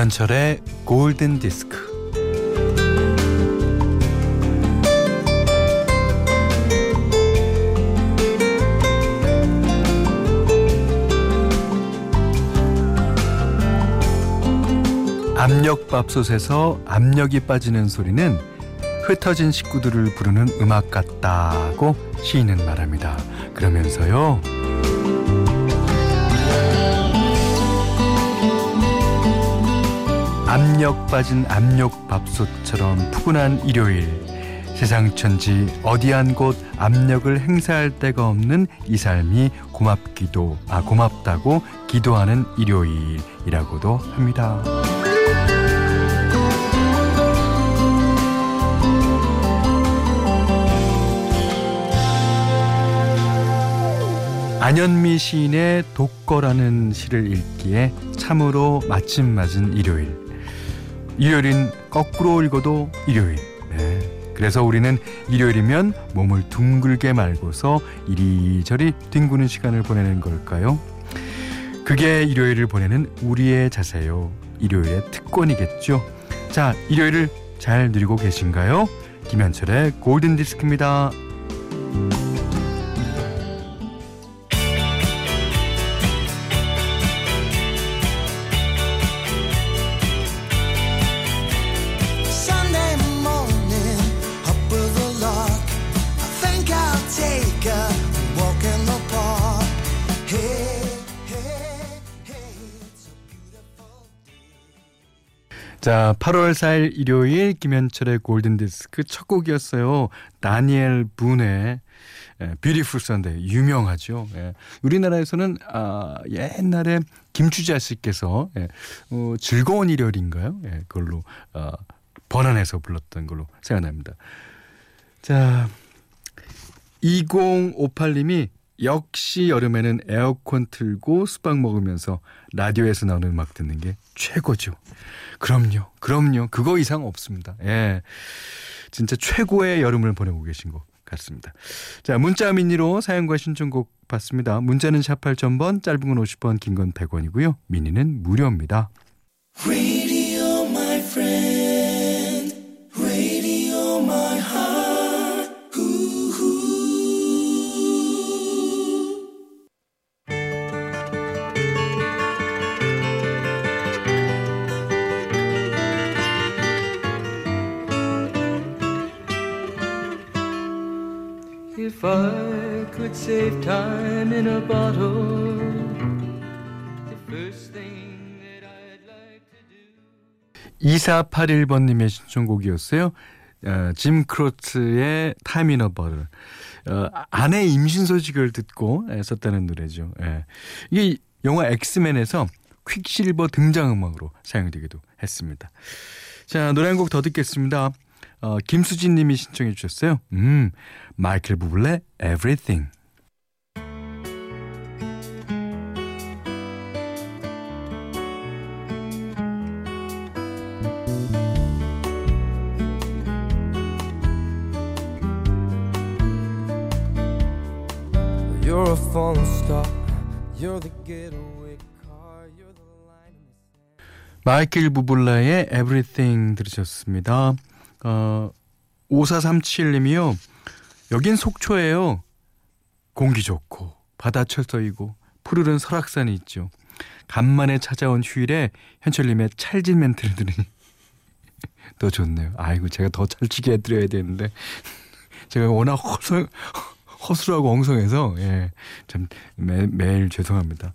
김현철의 골든 디스크. 압력밥솥에서 압력이 빠지는 소리는 흩어진 식구들을 부르는 음악 같다고 시인은 말합니다. 그러면서요. 압력 빠진 압력 밥솥처럼 푸근한 일요일 세상 천지 어디 한 곳 압력을 행사할 데가 없는 이 삶이 고맙기도 아 고맙다고 기도하는 일요일이라고도 합니다. 안현미 시인의 독거라는 시를 읽기에 참으로 마침 맞은 일요일. 일요일인 거꾸로 읽어도 일요일. 네. 그래서 우리는 일요일이면 몸을 둥글게 말고서 이리저리 뒹구는 시간을 보내는 걸까요? 그게 일요일을 보내는 우리의 자세요. 일요일의 특권이겠죠. 자, 일요일을 잘 누리고 계신가요? 김현철의 골든 디스크입니다. 자, 8월 4일 일요일 김현철의 골든 디스크 첫 곡이었어요. 다니엘 분의 Beautiful Sunday 유명하죠. 예. 우리나라에서는 아, 옛날에 김추자 씨께서 예, 어, 즐거운 일요일인가요? 예, 그걸로 어, 번안해서 불렀던 걸로 생각납니다. 자, 2058님이 역시 여름에는 에어컨 틀고 수박 먹으면서 라디오에서 나오는 음악 듣는 게 최고죠. 그럼요. 그럼요. 그거 이상 없습니다. 예. 진짜 최고의 여름을 보내고 계신 것 같습니다. 자, 문자 미니로 사연과 신청곡 받습니다. 문자는 샵 8000번, 짧은 건 50원, 긴 건 100원이고요. 미니는 무료입니다. Time in a bottle, the first thing that I'd like to do. 2481번님의 신청곡이었어요. 어, 짐 크로치의 Time in a Bottle을 어, 아내 임신 소식을 듣고 예, 썼다는 노래죠. 예. 이게 영화 엑스맨에서 퀵실버 등장음악으로 사용되기도 했습니다. 자 노래 한 곡 더 듣겠습니다. 어, 김수진 님이 신청해 주셨어요. 음, 마이클 부블레 Everything. 마이클 부블라의 Everything 들으셨습니다. 어, 5437님이요. 여긴 속초예요. 공기 좋고 바다 철서이고 푸르른 설악산이 있죠. 간만에 찾아온 휴일에 현철님의 찰진 멘트를 들으니 더 좋네요. 아이고 제가 더 찰지게 해드려야 되는데 제가 워낙 허술, 허술하고 엉성해서 예, 참 매, 매일 죄송합니다.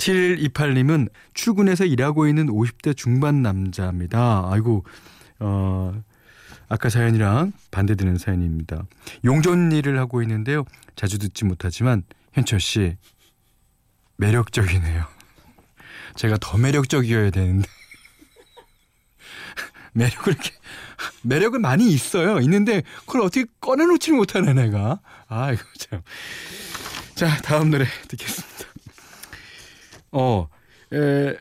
7128님은 출근해서 일하고 있는 50대 중반 남자입니다. 아이고, 어, 아까 사연이랑 반대되는 사연입니다. 용전 일을 하고 있는데요. 자주 듣지 못하지만, 현철 씨, 매력적이네요. 제가 더 매력적이어야 되는데. 매력을 이렇게, 매력은 많이 있어요. 있는데, 그걸 어떻게 꺼내놓지를 못하네, 내가. 아이고, 참. 자, 다음 노래 듣겠습니다. 어, 에,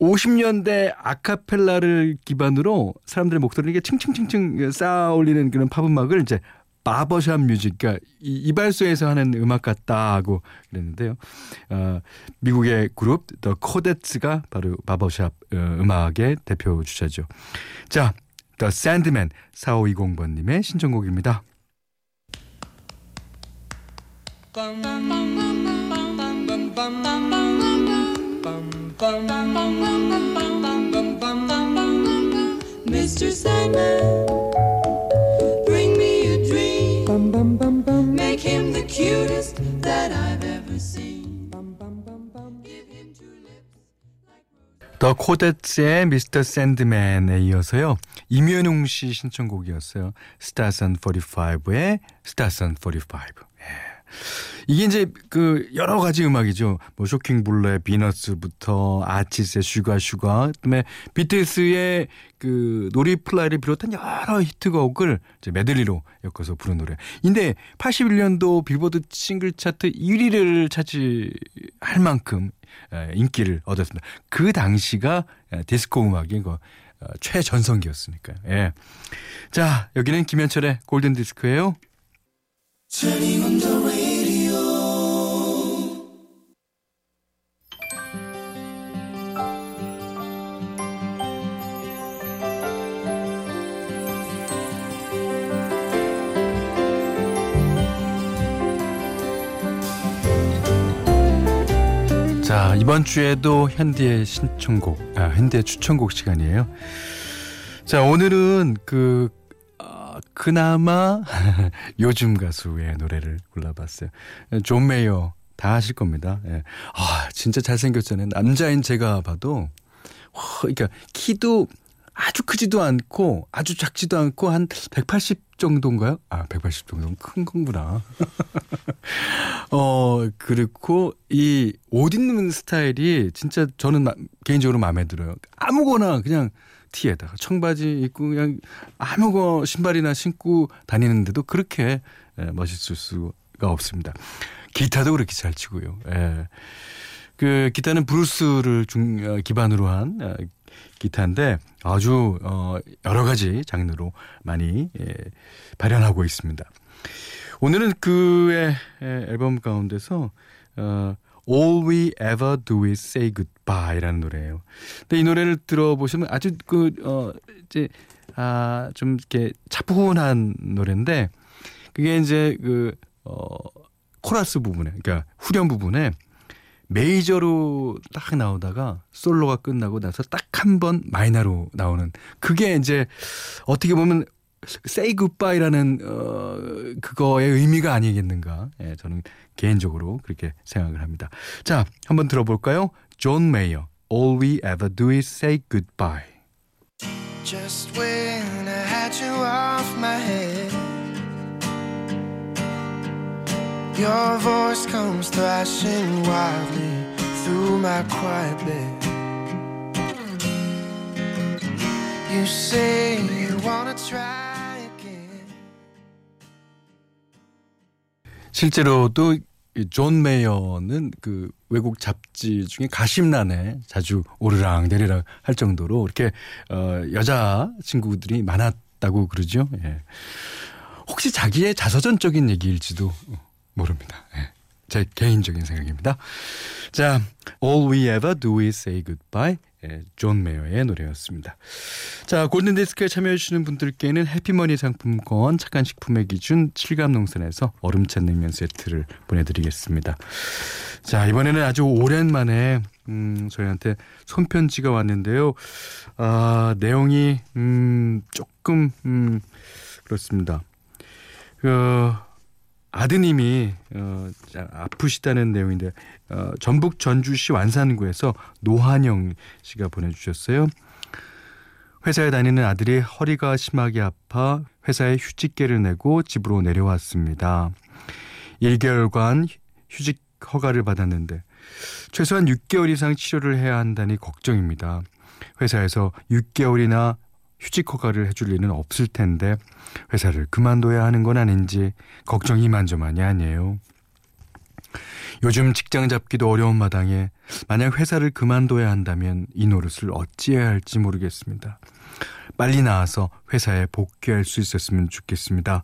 50년대 아카펠라를 기반으로 사람들의 목소리를 이렇게 층층층층 쌓아 올리는 그런 팝 음악을 이제 barbershop music, 그러니까 이, 이발소에서 하는 음악 같다 하고 그랬는데요. 어, 미국의 그룹 The Chordettes가 바로 barbershop 어, 음악의 대표 주자죠. 자, The Sandman 4520번님의 신청곡입니다. Mr. Sandman, bring me a dream. Make him the cutest that I've ever seen. The Chordettes의 Mr. Sandman에 이어서요. 임현웅 씨 신청곡이었어요. Stars on 45의 Stars on 45. 예. 이게 이제 그 여러 가지 음악이죠. 뭐 Shocking Blue의 Venus부터 아치스의 슈가 슈가, 그다음에 비틀스의 그 No Reply를 비롯한 여러 히트곡을 이제 메들리로 엮어서 부른 노래. 근데 81년도 빌보드 싱글 차트 1위를 차지할 만큼 에, 인기를 얻었습니다. 그 당시가 에, 디스코 음악의 그 어, 최전성기였으니까요. 예. 자, 여기는 김현철의 골든 디스크예요. 자, 이번 주에도 현디의 신청곡, 아, 현디의 추천곡 시간이에요. 자, 오늘은 그, 아, 그나마 요즘 가수의 노래를 골라봤어요. 존 메이어 다 아실 겁니다. 예. 아, 진짜 잘생겼잖아요. 남자인 제가 봐도, 와, 그러니까 키도 아주 크지도 않고 아주 작지도 않고 한 180 정도인가요? 아, 180 정도면 큰 거구나. 어, 그렇고 이 옷 입는 스타일이 진짜 저는 마- 개인적으로 마음에 들어요. 아무거나 그냥 티에다가 청바지 입고 그냥 아무거 신발이나 신고 다니는데도 그렇게 예, 멋있을 수가 없습니다. 기타도 그렇게 잘 치고요. 예. 그 기타는 브루스를 중 어, 기반으로 한 어, 기타인데 아주 어 여러 가지 장르로 많이 예, 발현하고 있습니다. 오늘은 그의 에, 앨범 가운데서 어 All We Ever Do Is Say Goodbye 라는 노래예요. 근데 이 노래를 들어보시면 아주 그 어 이제 아 좀 이렇게 차분한 노래인데 그게 이제 그 어 코러스 부분에 그러니까 후렴 부분에 메이저로 딱 나오다가 솔로가 끝나고 나서 딱 한 번 마이너로 나오는 그게 이제 어떻게 보면 say goodbye라는 어 그거의 의미가 아니겠는가? 예, 저는 개인적으로 그렇게 생각을 합니다. 자, 한번 들어볼까요? 존 메이어 All we ever do is say goodbye. Just when I had you off my head, your voice comes thrashing wildly through my quiet bed. You say you wanna try again. 실제로도 이 존 메이어는 그 외국 잡지 중에 가십란에 자주 오르락 내리락 할 정도로 이렇게 어 여자 친구들이 많았다고 그러죠. 예. 혹시 자기의 자서전적인 얘기일지도 모릅니다. 예. 제 개인적인 생각입니다. 자, All We Ever Do Is Say Goodbye. 예, 존 메이어의 노래였습니다. 자, 골든디스크에 참여해주시는 분들께는 해피머니 상품권, 착한 식품의 기준, 칠갑농산에서 얼음찬 냉면 세트를 보내드리겠습니다. 자, 이번에는 아주 오랜만에, 음, 저희한테 손편지가 왔는데요. 아, 내용이, 음, 조금, 음, 그렇습니다. 그, 아드님이 어, 자, 아프시다는 내용인데 어, 전북 전주시 완산구에서 노한영 씨가 보내주셨어요. 회사에 다니는 아들이 허리가 심하게 아파 회사에 휴직계를 내고 집으로 내려왔습니다. 1개월간 휴직 허가를 받았는데 최소한 6개월 이상 치료를 해야 한다니 걱정입니다. 회사에서 6개월이나 휴직 허가를 해줄 리는 없을 텐데 회사를 그만둬야 하는 건 아닌지 걱정이 이만저만이 아니에요. 요즘 직장 잡기도 어려운 마당에 만약 회사를 그만둬야 한다면 이 노릇을 어찌해야 할지 모르겠습니다. 빨리 나와서 회사에 복귀할 수 있었으면 좋겠습니다.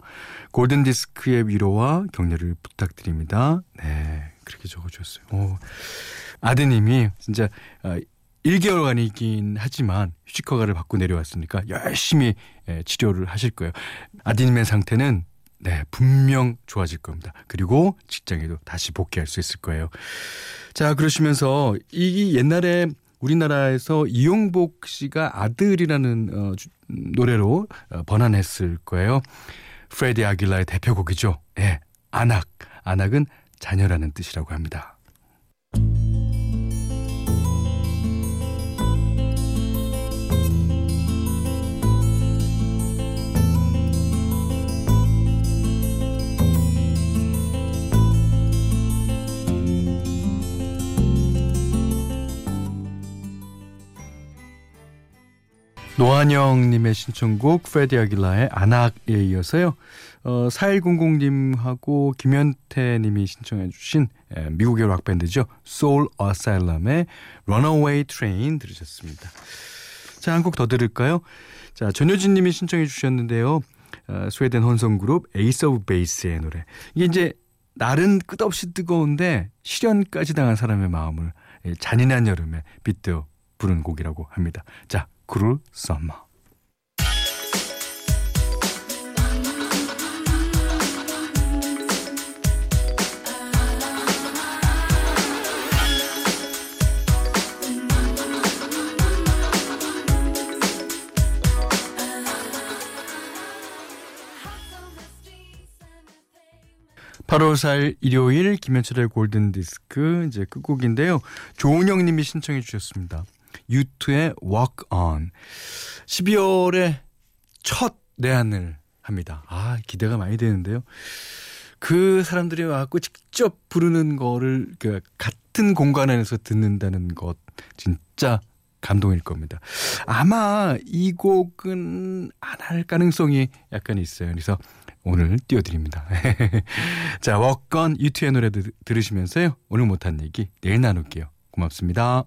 골든 디스크의 위로와 격려를 부탁드립니다. 네, 그렇게 적어주셨어요. 오, 아드님이 진짜 어, 1개월간이긴 하지만 휴직 허가를 받고 내려왔으니까 열심히 예, 치료를 하실 거예요. 아드님의 상태는 네, 분명 좋아질 겁니다. 그리고 직장에도 다시 복귀할 수 있을 거예요. 자, 그러시면서 이 옛날에 우리나라에서 이용복 씨가 아들이라는 어, 주, 노래로 어, 번안했을 거예요. 프레디 아길라의 대표곡이죠. 예, 네, 안악. 안악은 자녀라는 뜻이라고 합니다. 노한영님의 신청곡 프레디 아길라의 Anak에 이어서요. 어, 4100님하고 김현태님이 신청해 주신 에, 미국의 락밴드죠. Soul Asylum의 Runaway Train 들으셨습니다. 자, 한 곡 더 들을까요? 자, 전효진님이 신청해 주셨는데요. 어, 스웨덴 혼성그룹 Ace of Base의 노래. 이게 이제 날은 끝없이 뜨거운데 실연까지 당한 사람의 마음을 잔인한 여름에 빗대어 부른 곡이라고 합니다. 자, 그룰 썸머. 8월 4일 일요일 김현철의 골든 디스크 이제 끝곡인데요. 조은영 님이 신청해 주셨습니다. 유투의 Walk On. 12월에 첫 내한을 합니다. 아, 기대가 많이 되는데요. 그 사람들이 와갖고 직접 부르는 거를 그 같은 공간 안에서 듣는다는 것 진짜 감동일 겁니다. 아마 이 곡은 안 할 가능성이 약간 있어요. 그래서 오늘 띄워드립니다. 자, 워건 유튜의 노래 들으시면서요. 오늘 못한 얘기 내일 나눌게요. 고맙습니다.